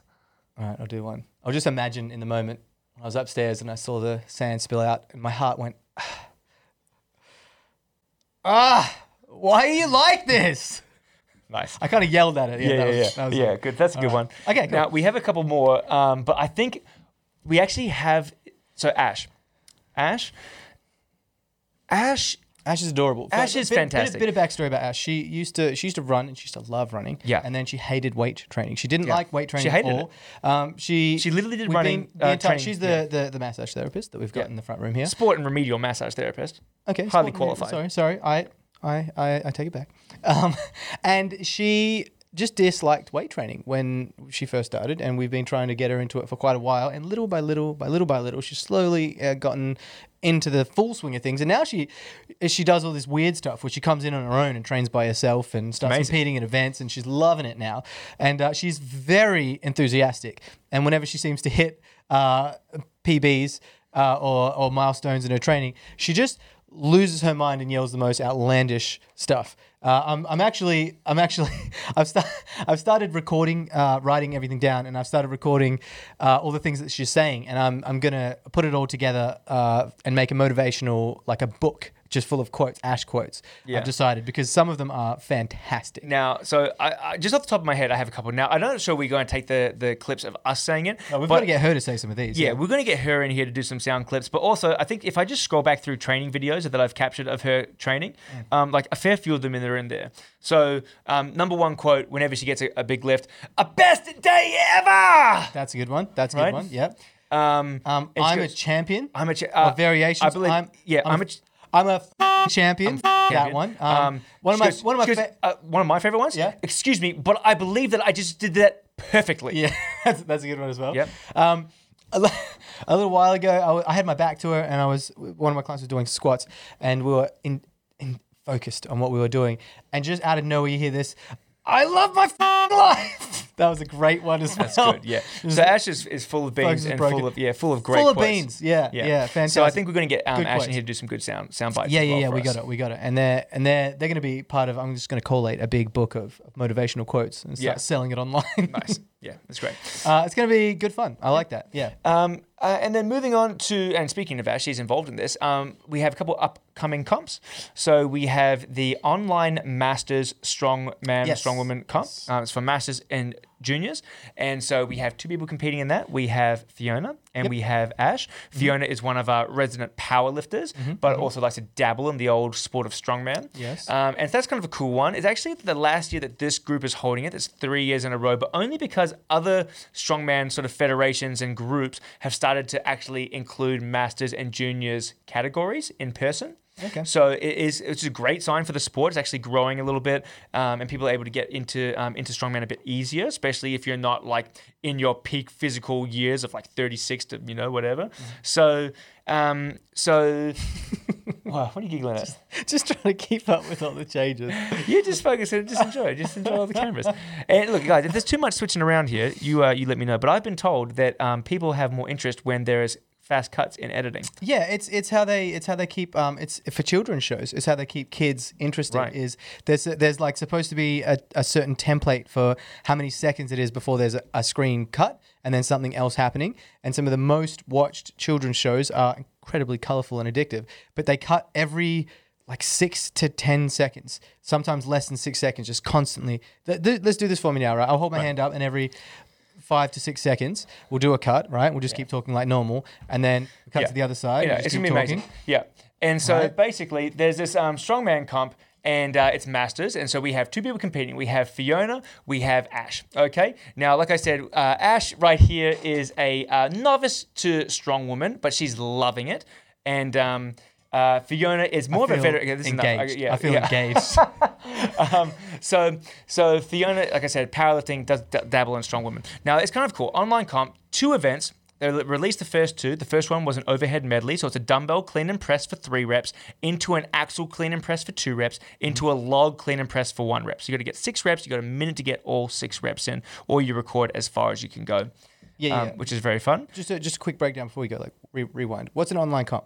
All right, I'll do one. I'll just imagine in the moment when I was upstairs and I saw the sand spill out, and my heart went, ah, why are you like this? Nice. I kind of yelled at it. Yeah, that yeah, was- yeah. that was yeah, good. That's a good one. Okay, cool. Now we have a couple more, um, but I think we actually have. So Ash, Ash, Ash. Ash is adorable. Ash is bit- fantastic. Bit, bit of backstory about Ash. She used to she used to run and she used to love running. Yeah. And then she hated weight training. She didn't Yeah. like weight training She hated at all. Um, she She literally did running, been the uh, entire- she's the, yeah. the the massage therapist that we've got Yeah. in the front room here. Sport and remedial massage therapist. Okay, Highly qualified. Sorry, sorry. I, I, I, I take it back. Um, and she just disliked weight training when she first started, and we've been trying to get her into it for quite a while. And little by little, by little by little, she's slowly uh, gotten into the full swing of things. And now she, she does all this weird stuff, where she comes in on her own and trains by herself and starts Amazing. competing in events, and she's loving it now. And uh, she's very enthusiastic. And whenever she seems to hit uh, PBs uh, or, or milestones in her training, she just loses her mind and yells the most outlandish stuff. Uh, I'm, I'm actually, I'm actually, I've, sta- I've started recording, uh, writing everything down, and I've started recording uh, all the things that she's saying, and I'm, I'm gonna put it all together uh, and make a motivational, like a book, just full of quotes, Ash quotes. Yeah. I've decided because some of them are fantastic. Now, so I, I just off the top of my head, I have a couple. Now, I'm not sure we're going to take the the clips of us saying it. Oh, we've got to get her to say some of these. Yeah, we're going to get her in here to do some sound clips. But also, I think if I just scroll back through training videos that I've captured of her training, Mm. um, like a fair few of them in there in there. So, um, number one quote whenever she gets a, a big lift, a best day ever. That's a good one. That's a good Right? one. Yep. Um, Um, I'm goes- a champion. I'm a cha- uh, variations. I believe. I'm, yeah, I'm, I'm a. ch- I'm a f- champion. that champion. one. Um, one of my goes- one of my goes, fa- uh, one of my favorite ones. Yeah. Excuse me, but I believe that I just did that perfectly. yeah, that's, that's a good one as well. Yep. Um, a, a little while ago, I, w- I had my back to her, and I was one of my clients was doing squats, and we were in, in focused on what we were doing, and just out of nowhere, you hear this. I love my f- life. that was a great one as well. That's good. Yeah. So Ash is, is full of beans and broken. full of yeah, full of great Full of quotes. beans. Yeah, yeah, fantastic. So I think we're going to get um, Ash in here to do some good sound sound bites. Yeah, yeah, well yeah. We us. got it. We got it. And they're and they're they're going to be part of. I'm just going to collate a big book of, of motivational quotes and start Yeah. selling it online. Nice. Yeah, that's great. uh, it's going to be good fun. I like that. Yeah. Um, uh, and then moving on to, and speaking of Ash, she's involved in this. Um, we have a couple upcoming comps. So we have the online Masters Strong Man, Yes. Strong Woman comp. Uh, it's for Masters in juniors. And so we have two people competing in that. We have Fiona and we have Ash. Mm-hmm. Fiona is one of our resident power lifters, but also likes to dabble in the old sport of strongman. Yes. Um, and so that's kind of a cool one. It's actually the last year that this group is holding it. It's three years in a row, but only because other strongman sort of federations and groups have started to actually include masters and juniors categories in person. Okay. So it is it's a great sign for the sport. It's actually growing a little bit, um, and people are able to get into um, into strongman a bit easier, especially if you're not like in your peak physical years of like 36 to you know whatever. So um, so wow, what are you giggling at? Just trying to keep up with all the changes. You just focus and just enjoy. Just enjoy all the cameras. And look, guys, if there's too much switching around here, you uh, you let me know. But I've been told that um, people have more interest when there is fast cuts in editing. Yeah, it's it's how they it's how they keep um it's for children's shows. It's how they keep kids interested. Right. Is there's there's like supposed to be a, a certain template for how many seconds it is before there's a, a screen cut and then something else happening. And some of the most watched children's shows are incredibly colorful and addictive, but they cut every like six to ten seconds, sometimes less than six seconds, just constantly. Th- th- let's do this for me now, right? I'll hold my hand up, and every five to six seconds, we'll do a cut, right? We'll just keep talking like normal, and then cut Yeah. to the other side. Yeah, it's gonna be talking. amazing. Yeah, and so Right. basically, there's this um, strongman comp. And uh, it's masters, and so we have two people competing. We have Fiona, we have Ash. Okay, now like I said, uh, Ash right here is a uh, novice to strong woman, but she's loving it. And um, uh, Fiona is more of a veteran. okay, this is engaged. Okay, yeah, I feel yeah. engaged. um, so so Fiona, like I said, powerlifting does d- dabble in strong women. Now it's kind of cool. Online comp, two events. They released the first two. The first one was an overhead medley, so it's a dumbbell clean and press for three reps, into an axle clean and press for two reps, into a log clean and press for one rep. So you got to get six reps. You got a minute to get all six reps in, or you record as far as you can go, yeah, um, yeah. which is very fun. just a, just a quick breakdown before we go. Like re- rewind. What's an online comp?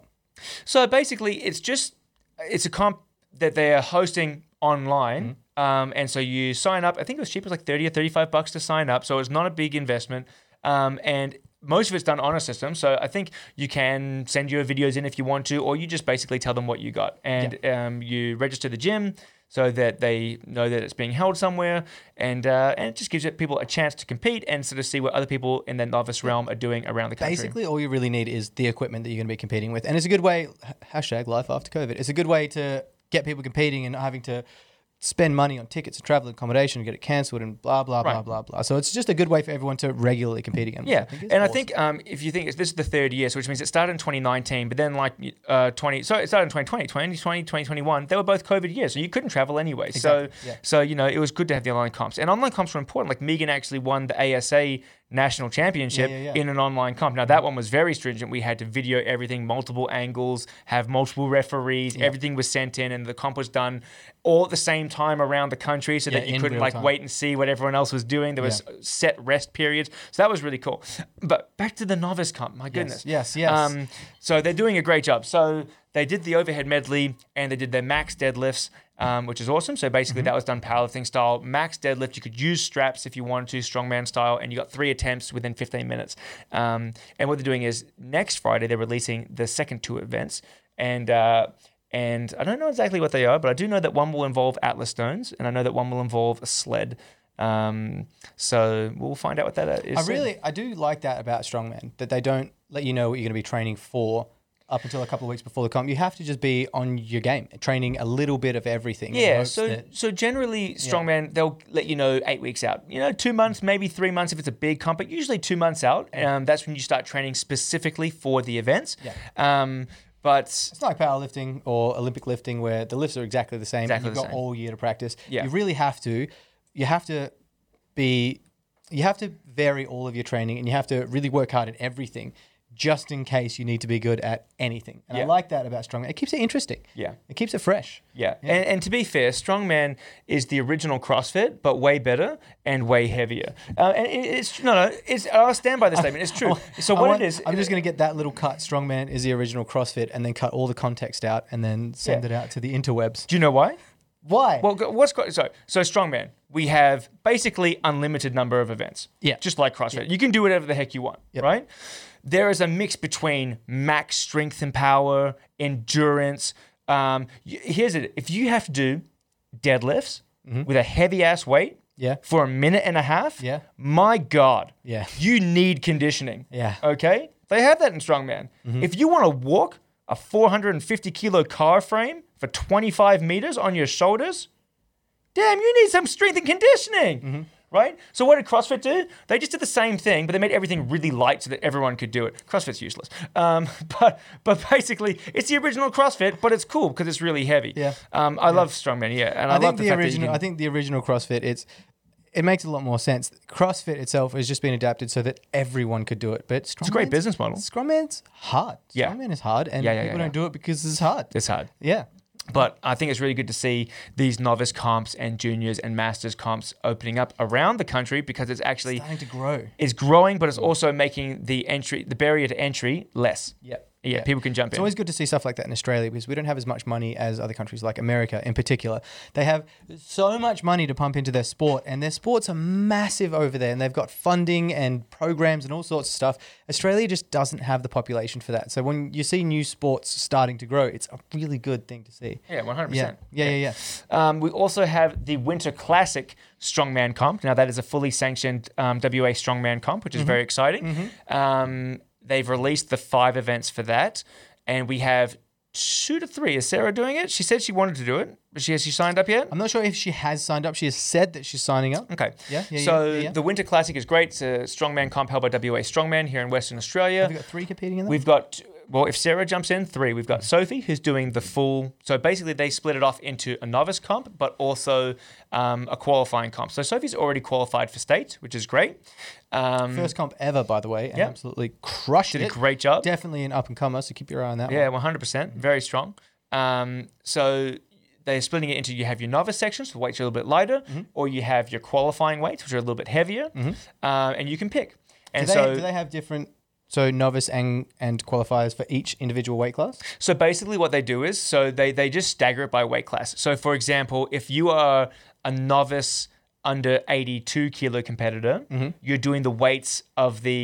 So basically, it's just it's a comp that they are hosting online, um, and so you sign up. I think it was cheap; it was like thirty or thirty-five bucks to sign up. So it's not a big investment, um, and most of it's done on a system. So I think you can send your videos in if you want to, or you just basically tell them what you got, and um, you register the gym. So that they know that it's being held somewhere, and uh, and it just gives people a chance to compete and sort of see what other people in the novice realm are doing around the country. Basically, all you really need is the equipment that you're going to be competing with, and it's a good way. Hashtag life after COVID. It's a good way to get people competing and not having to spend money on tickets and travel accommodation and get it cancelled and blah blah blah Right. blah blah. So it's just a good way for everyone to regularly compete again. Yeah, is and I think um, if you think it's, this is the third year, so which means it started in 2019, but then like uh, 20, so it started in 2020, 2020, 2021. They were both COVID years, so you couldn't travel anyway. So, yeah. so you know, it was good to have the online comps, and online comps were important. Like Megan actually won the ASA national championship Yeah, yeah, yeah. in an online comp. Now that one was very stringent. We had to video everything, multiple angles, have multiple referees. Everything was sent in, and the comp was done all at the same time around the country, so that you couldn't like time. wait and see what everyone else was doing. There was set rest periods, so that was really cool. But back to the novice comp, my goodness. yes, yes. Um, so they're doing a great job. So they did the overhead medley and they did their max deadlifts, um, which is awesome. So basically, Mm-hmm. that was done powerlifting style. Max deadlift, you could use straps if you wanted to, strongman style, and you got three attempts within 15 minutes. Um, and what they're doing is next Friday they're releasing the second two events, and uh, and I don't know exactly what they are, but I do know that one will involve Atlas stones, and I know that one will involve a sled. Um, so we'll find out what that is. I really I do like that about strongman that they don't let you know what you're going to be training for up until a couple of weeks before the comp. You have to just be on your game, training a little bit of everything. Yeah, so that- so generally strongman they'll let you know eight weeks out. You know, two months, maybe three months if it's a big comp, but usually two months out. Um, that's when you start training specifically for the events. Yeah. Um, but It's not like powerlifting or Olympic lifting where the lifts are exactly the same. Exactly You've got same. all year to practice. Yeah. You really have to. You have to be. You have to vary all of your training, and you have to really work hard at everything, just in case you need to be good at anything. And I like that about strongman. It keeps it interesting. Yeah. It keeps it fresh. yeah, And, and to be fair, strongman is the original CrossFit, but way better and way heavier. Uh, and it, it's no, no, it's. I'll stand by the statement. It's true. So what want- it is, I'm just going to get that little cut. Strongman is the original CrossFit, and then cut all the context out, and then send Yeah. it out to the interwebs. Do you know why? Why? Well, what's so so strongman? We have basically unlimited number of events. Yeah. just like CrossFit, you can do whatever the heck you want, Yep. right? There is a mix between max strength and power, endurance. Um, here's it: if you have to do deadlifts Mm-hmm. with a heavy ass weight, Yeah. for a minute and a half, Yeah. my God, Yeah. you need conditioning. Yeah. Okay? They have that in strongman. If you want to walk a 450 kilo car frame for 25 meters on your shoulders, damn, you need some strength and conditioning. Right? So what did CrossFit do? They just did the same thing, but they made everything really light so that everyone could do it. CrossFit's useless. Um, but but basically, it's the original CrossFit, but it's cool because it's really heavy. Yeah. Um, I love strongman, yeah. And I, I, love think the, the, fact original. that you I think the original CrossFit. It's it makes a lot more sense. CrossFit itself has just been adapted so that everyone could do it. But it's a great business model. Strongman's hard. Yeah. Strongman is hard, and Yeah, yeah, people yeah, don't do it because it's hard. it's hard. yeah. But I think it's really good to see these novice comps and juniors and masters comps opening up around the country because it's actually Starting to grow. is growing, but it's also making the entry, the barrier to entry, less. Yep. Yeah, people can jump It's in. always good to see stuff like that in Australia because we don't have as much money as other countries like America in particular. They have so much money to pump into their sport and their sports are massive over there and they've got funding and programs and all sorts of stuff. Australia just doesn't have the population for that. So when you see new sports starting to grow, it's a really good thing to see. yeah, 100%. Yeah, yeah, yeah. Um, we also have the Winter Classic Strongman Comp. Now that is a fully sanctioned um, WA Strongman Comp, which is Mm-hmm. very exciting. Um, they've released the five events for that, and we have two to three. Is Sarah doing it? She said she wanted to do it, but she has she signed up yet? I'm not sure if she has signed up. She has said that she's signing up. Okay. Yeah, yeah, so yeah, yeah, the Winter Classic is great. It's a strongman comp held by WA Strongman here in Western Australia. We've got three competing in that? We've got well, if Sarah jumps in, three. We've got Sophie who's doing the full. So basically, they split it off into a novice comp, but also um, a qualifying comp. So Sophie's already qualified for state, which is great. Um, First comp ever, by the way, and Yeah. absolutely crushed did it. a great job. Definitely an up and comer, so keep your eye on that one. Yeah, one hundred percent, very strong. Um, so they're splitting it into you have your novice sections, the weights are a little bit lighter, Mm-hmm. or you have your qualifying weights, which are a little bit heavier, uh, and you can pick. Do And they, so, do they have different, so novice and, and qualifiers for each individual weight class? So basically, what they do is so they they just stagger it by weight class. So for example, if you are a novice under 82 kilo competitor, Mm-hmm. you're doing the weights of the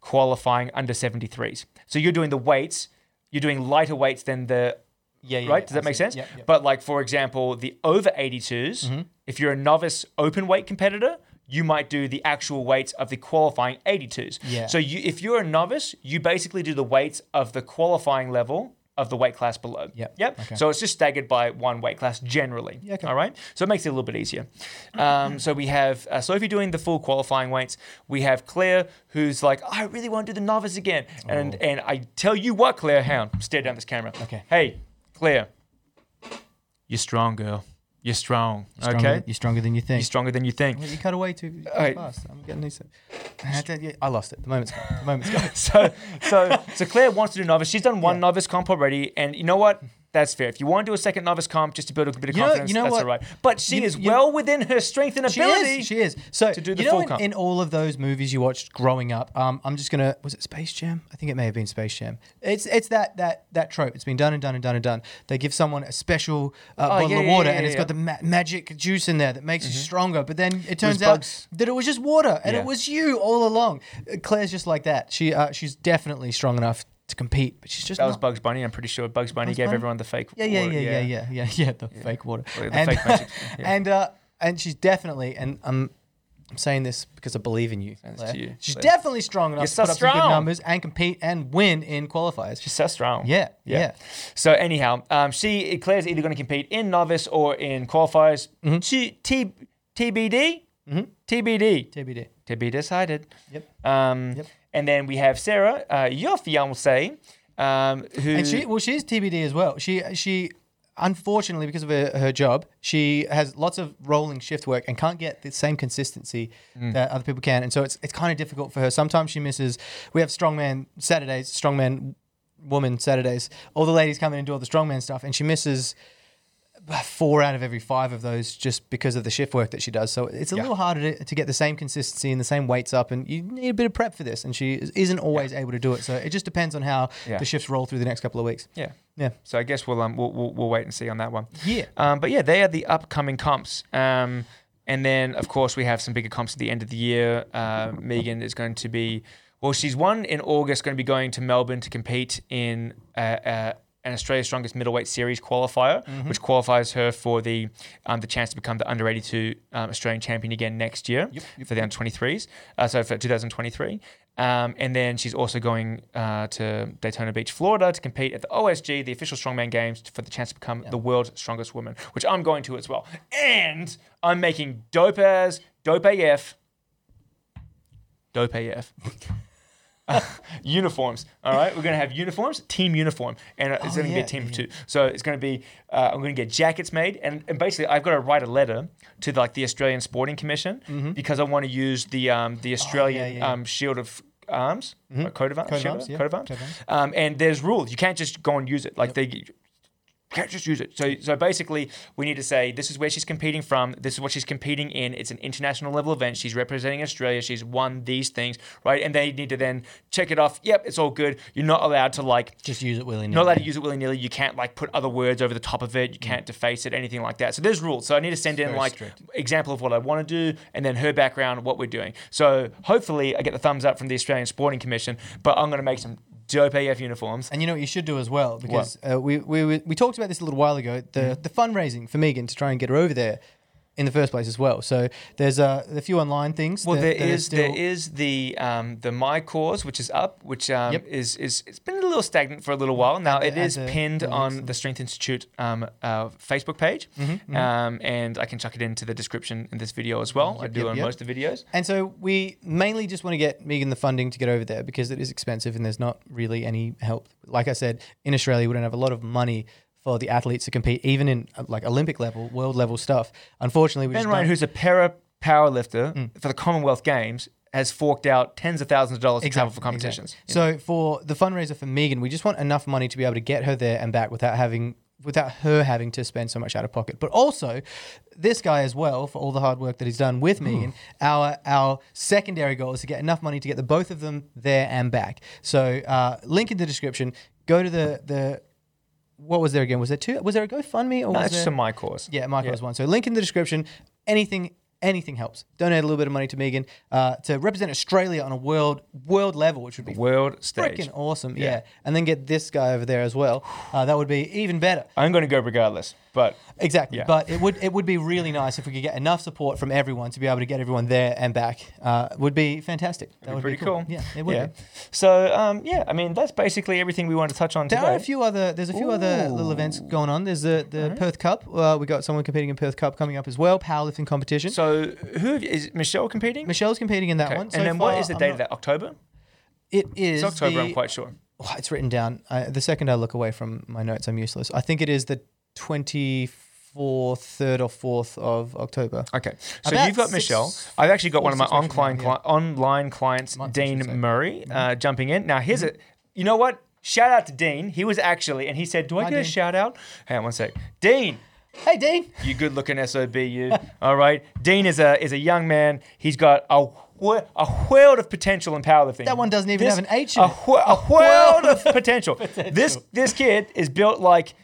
qualifying under 73s. So you're doing the weights. You're doing lighter weights than the Yeah, yeah. right? Does that make sense? Yep. But like for example, the over 82s, Mm-hmm. if you're a novice open weight competitor, you might do the actual weights of the qualifying 82s. Yeah. So you if you're a novice, you basically do the weights of the qualifying level of the weight class below. Yep. Yep. Okay. So it's just staggered by one weight class generally. Yeah, okay. All right. So it makes it a little bit easier. Um, so we have uh, Sophie doing the full qualifying weights. We have Claire who's like, I really want to do the novice again. And and I tell you what, Claire, on, stare down this camera. Oh. Okay. Hey, Claire, you're strong, girl. You're strong. Stronger- okay. You're stronger than you think. You're stronger than you think. Well, you cut away too right. fast. I'm getting these. I lost it. The moment's gone. The moment's gone. so so so Claire wants to do novice. She's done one novice comp already, and you know what? That's fair. If you want to do a second novice comp just to build a bit of You know- confidence, you know that's what? all right. But she You- is you- well within her strength and ability. She is. She is. So to do the you know, full in, comp. in all of those movies you watched growing up, um, I'm just gonna. Was it Space Jam? I think it may have been Space Jam. It's it's that that that trope. It's been done and done and done and done. They give someone a special uh, bottle Oh, yeah, of water, yeah, and it's yeah. got the ma- magic juice in there that makes you stronger. But then it turns was out Bugs. that it was just water, and Yeah. it was you all along. Claire's just like that. She uh, she's definitely strong enough to compete, but she's just that was. Bugs Bunny. I'm pretty sure Bugs Bunny Bugs gave Bunny? everyone the fake. Yeah, yeah, water, yeah, yeah, yeah, yeah, yeah. The fake water. Well, the and, fake magic, yeah. And uh, and she's definitely, and I'm, I'm saying this because I believe in you. Thanks Claire. to you, She's Claire. definitely strong enough You're to so put up some good numbers and compete and win in qualifiers. She's so strong. Yeah, yeah. So anyhow, um, she Claire's either going to compete in novice or in qualifiers. Mm-hmm. She T TBD. TBD. TBD. To be decided. Yep. Um, Yep. And then we have Sarah, uh, your fiance, um, who And she, well, she's TBD as well. She, she, unfortunately, because of her, her job, she has lots of rolling shift work and can't get the same consistency Mm. that other people can. And so it's it's kind of difficult for her. Sometimes she misses. We have strongman Saturdays, strongman woman Saturdays. All the ladies come in and do all the strongman stuff, and she misses four out of every five of those just because of the shift work that she does. So it's a Yeah. little harder to, to get the same consistency and the same weights up, and you need a bit of prep for this. And she is- isn't always able to do it. So it just depends on how Yeah. the shifts roll through the next couple of weeks. yeah. Yeah. So I guess we'll um we'll, we'll, we'll wait and see on that one. Yeah. Um, but yeah, they are the upcoming comps. Um, and then of course we have some bigger comps at the end of the year. Uh, Megan is going to be well, she's one in August, going to be going to Melbourne to compete in uh, uh, an Australia's Strongest Middleweight Series qualifier, Mm-hmm. which qualifies her for the um, the chance to become the under 82 um, Australian champion again next year for the under 23s. Uh, so for 2023. Um, and then she's also going uh, to Daytona Beach, Florida, to compete at the OSG, the official strongman games, for the chance to become the world's strongest woman, which I'm going to as well. And I'm making dope as dope AF, dope AF. uniforms. All right, we're gonna have uniforms, team uniform, and uh, it's Oh, gonna be a team yeah, of two. So it's gonna be. Uh, I'm gonna get jackets made, and, and basically I've got to write a letter to like the Australian Sporting Commission because I want to use the um, the Australian Mm-hmm. Oh, yeah, yeah. Um, Shield of Arms, or coat of arms, Coat of arms, yeah. coat of arms. Coat of arms. Um, and there's rules. You can't just go and use it. Like they. Can't just use it. So, so basically, we need to say this is where she's competing from. This is what she's competing in. It's an international level event. She's representing Australia. She's won these things, right? And they need to then check it off. Yep, it's all good. You're not allowed to like Just use it willy nilly. not allowed to use it willy nilly. You can't like put other words over the top of it. You mm. can't deface it, anything like that. So there's rules. So I need to send in like strict. example of what I want to do, and then her background, what we're doing. So hopefully I get the thumbs up from the Australian Sporting Commission. But I'm going to make some AF uniforms. And you know what you should do as well because uh, we, we we we talked about this a little while ago. The the fundraising for Megan to try and get her over there in the first place as well. So there's uh, a few online things. Well, that, there that is still- there is the um, the my cause which is up, which um, Yep. is is it's been a little stagnant for a little while now. It is pinned the on the Strength Institute um, uh, Facebook page, Mm-hmm, Um, and I can chuck it into the description in this video as well. I do yep, on yep. most of the videos. And so we mainly just want to get Megan the funding to get over there because it is expensive and there's not really any help. Like I said, in Australia, we don't have a lot of money for the athletes to compete, even in uh, like Olympic level, world level stuff. Unfortunately, we Ben just Ryan, who's a para powerlifter Mm. for the Commonwealth Games, has forked out tens of thousands of dollars to travel for competitions. exactly. So for the fundraiser for Megan, we just want enough money to be able to get her there and back without having without her having to spend so much out of pocket. But also, this guy as well for all the hard work that he's done with Megan. Our our secondary goal is to get enough money to get the both of them there and back. So uh, link in the description. Go to the the what was there again? Was there two? Was there a GoFundMe or was That's there? just a my cause. Yeah, my cause one. So link in the description. Anything, anything helps. Donate a little bit of money to Megan uh, to represent Australia on a world world level, which would be World stage. freaking awesome. Yeah. Yeah. and then get this guy over there as well. Uh, that would be even better. I'm going to go regardless, but Exactly. Yeah. But it would it would be really nice if we could get enough support from everyone to be able to get everyone there and back. Uh, would be fantastic. That That'd would be pretty cool. Yeah, it would. Yeah. Be. So um, yeah, I mean that's basically everything we want to touch on There today. are a few other. There's a few other little events going on. There's the the Perth Cup. Uh, we got someone competing in Perth Cup coming up as well. Powerlifting competition. so who is Michelle competing? Michelle's competing in that Okay. one. and then what far, is the date not- of that? October. It is It's October. the- I'm quite sure. Oh, it's written down. I, the second I look away from my notes, I'm useless. I think it is the 24th, 3rd or 4th of October. Okay, so About you've got six- Michelle. I've actually got one of my six weeks from online cli- online clients, Months, I should Dean say. Mm-hmm. Murray, uh, jumping in. Now here's a, you know what? Shout out to Dean. He was actually, and he said, "Do I Hi, get a Dean. shout out?" Hang on one sec, Dean. Hey, Dean. You good looking sob, you. All right, Dean is a is a young man. He's got a wh- a world of potential in powerlifting. That one doesn't even have an H in a, it. wh- a world of potential. This this kid is built like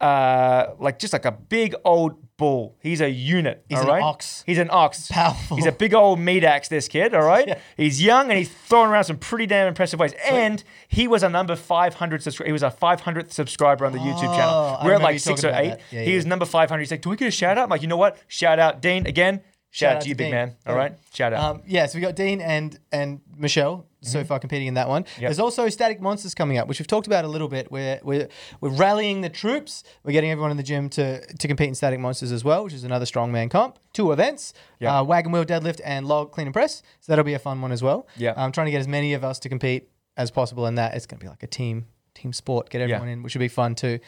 uh like just like a big old bull. He's a unit. He's all an right? ox. He's an ox. Powerful. He's a big old meat axe. This kid. All right. He's young and he's throwing around some pretty damn impressive ways. And he was a number 500 subscriber. He was a 500th subscriber on the YouTube Oh, channel. We're at like six or eight. Yeah, he yeah. was number 500. He's like, do we get a shout out? I'm like, you know what? Shout out, Dean again. Shout, out to you, big man. All Yeah. right. Shout out. Um, yeah, so we got Dean and and Michelle so far competing in that one. There's also Static Monsters coming up, which we've talked about a little bit. We're, we're, we're rallying the troops. We're getting everyone in the gym to, to compete in Static Monsters as well, which is another strongman comp. Two events, Yeah. uh, wagon wheel deadlift and log clean and press. So that'll be a fun one as well. Yeah. I'm trying to get as many of us to compete as possible in that. It's going to be like a team team sport. Get everyone in, which would be fun too.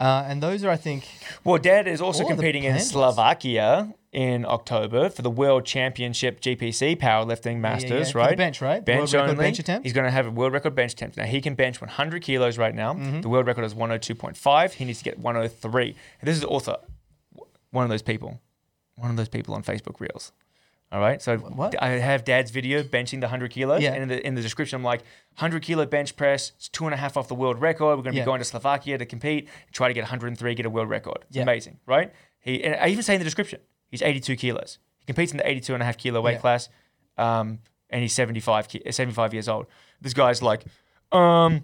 Uh, and those are, I think, Well, Dad is also competing in. Slovakia in October for the World Championship GPC powerlifting Masters, For the right? bench, right? Bench World record only. bench attempt? He's going to have a world record bench attempt. Now he can bench 100 kilos right now. Mm-hmm. The world record is 102.5. He needs to get 103. And this is also one of those people, one of those people on Facebook Reels. All right, so What? I have Dad's video benching the 100 kilos, Yeah. and in the, in the description, I'm like, 100 kilo bench press, it's two and a half off the world record. We're going to Yeah. be going to Slovakia to compete, try to get 103, get a world record. It's Yeah. amazing, right? He, and I even say in the description, he's 82 kilos. He competes in the 82 and a half kilo weight Yeah. class, um, and he's 75, 75 years old. This guy's like, um,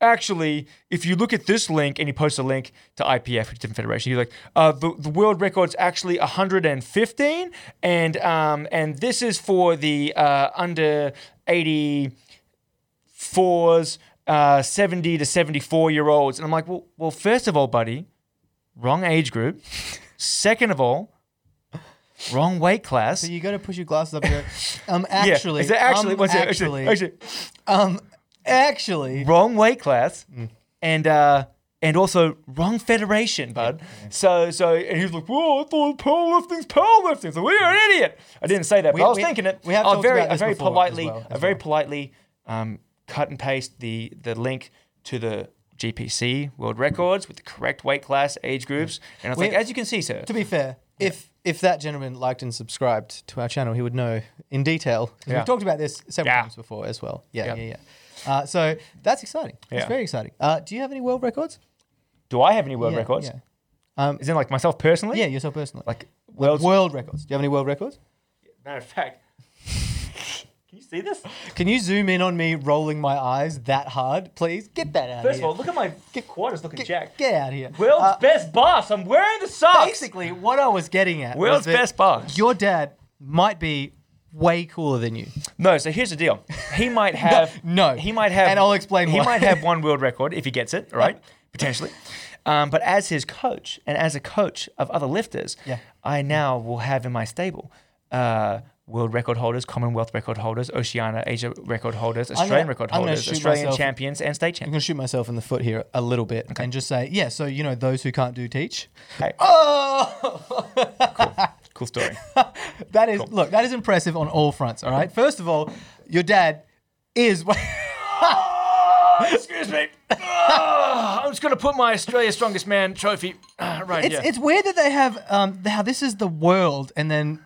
actually, if you look at this link and you post a link to IPF, which is different federation, you're like, uh, the, the world record's actually 115, and um, and this is for the uh, under 84s, uh, 70 to 74 year olds. And I'm like, well, well, first of all, buddy, wrong age group. Second of all, wrong weight class. So you got to push your glasses up here. Um, actually, yeah. Is it actually? um, what's it? actually, Actually, actually, um, actually, wrong weight class, Mm. and uh, and also wrong federation, bud. So so and he was like, "Whoa, I thought powerlifting's powerlifting." So you're an idiot. I didn't say that, but We- I was we- thinking it. we have I talked very, about I this very before as politely, well, I as very well. politely um, cut and paste the the link to the GPC world records with the correct weight class, age groups, and I was We- like, as you can see, sir. to be fair, if if that gentleman liked and subscribed to our channel, he would know in detail. 'cause Yeah. We've talked about this several Yeah. times before as well. Yeah, Yeah. yeah, yeah. Uh, so that's exciting. It's Yeah. very exciting. Uh, do you have any world records? Do I have any world Yeah, records? Yeah. Um, Is it like myself personally? yeah, yourself personally. Like world world. records. Do you have any world records? Matter of fact, can you see this? Can you zoom in on me rolling my eyes that hard, please? Get that out First of here. all, look at my quarters looking get, jacked. get out of here. World's Uh, best boss. I'm wearing the socks. basically, what I was getting at. was World's that best boss. Your dad might be way cooler than you. No, so here's the deal. He might have no. He might have And I'll explain He why. might have one world record if he gets it, right? Potentially. Um, but as his coach and as a coach of other lifters, Yeah. I now will have in my stable uh, world record holders, Commonwealth record holders, Oceania, Asia record holders, Australian gonna- record holders, Australian myself- champions, and state champions. I'm going to shoot myself in the foot here a little bit and just say, yeah, so, you know, those who can't do teach. Hey, Oh! cool story. that is, look, that is impressive on all fronts, all right? First of all, your dad is. Excuse me. Ah, I'm just going to put my Australia's Strongest Man trophy ah, right It's, here. it's weird that they have, um, how this is the world and then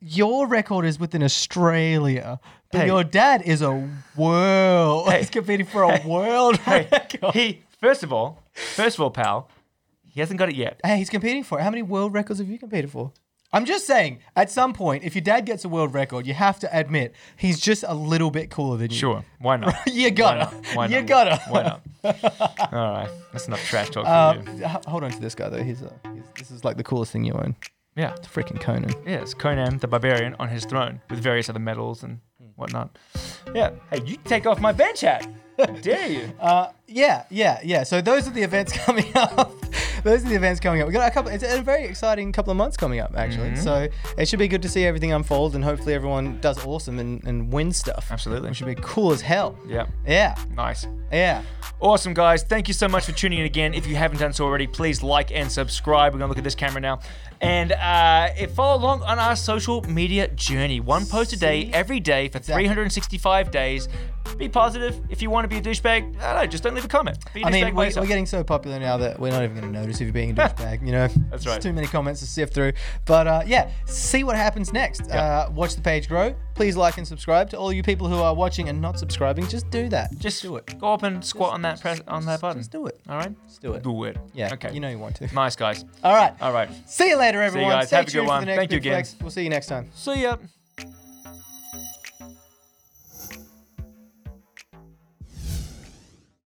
your record is within Australia, but Hey. your dad is a world. He's competing for a world record. he, first of all, first of all, pal, he hasn't got it yet. Hey, he's competing for it. How many world records have you competed for? I'm just saying, at some point, if your dad gets a world record, you have to admit he's just a little bit cooler than you. Sure, why not? You gotta. Why not? You gotta. Why not? All right, that's enough trash talk for Um, you. h- hold on to this guy though. He's, a, he's this is like the coolest thing you own. Yeah, Freaking Conan. Yeah, it's Conan the Barbarian on his throne with various other medals and whatnot. Yeah, hey, you take off my bench hat. How dare you? Uh, yeah, yeah, yeah. So those are the events coming up. Those are the events coming up. We got a couple. It's a very exciting couple of months coming up, actually. Mm-hmm. So it should be good to see everything unfold, and hopefully everyone does awesome and, and wins stuff. Absolutely. It should be cool as hell. Yeah, Yeah, nice. yeah. Awesome, guys. Thank you so much for tuning in again. If you haven't done so already, please like and subscribe. We're going to look at this camera now. And uh, follow along on our social media journey. One post a day, every day for 365 days. Be positive. If you want to be a douchebag, I don't know, just don't leave a comment. Be a I mean, we, we're getting so popular now that we're not even going to notice if you're being a douchebag. You know, That's It's right. Too many comments to sift through. But uh, yeah, see what happens next. Yeah. Uh, watch the page grow. Please like and subscribe to all you people who are watching and not subscribing. Just do that. just do it. Go up and squat on that press on that button. Just do it. All right? Just do it. Do it. Yeah. Okay. You know you want to. Nice, guys. All right. All right. See you later, everyone. guys. Stay Have a good one. Thank you again. Flex. We'll see you next time. See ya.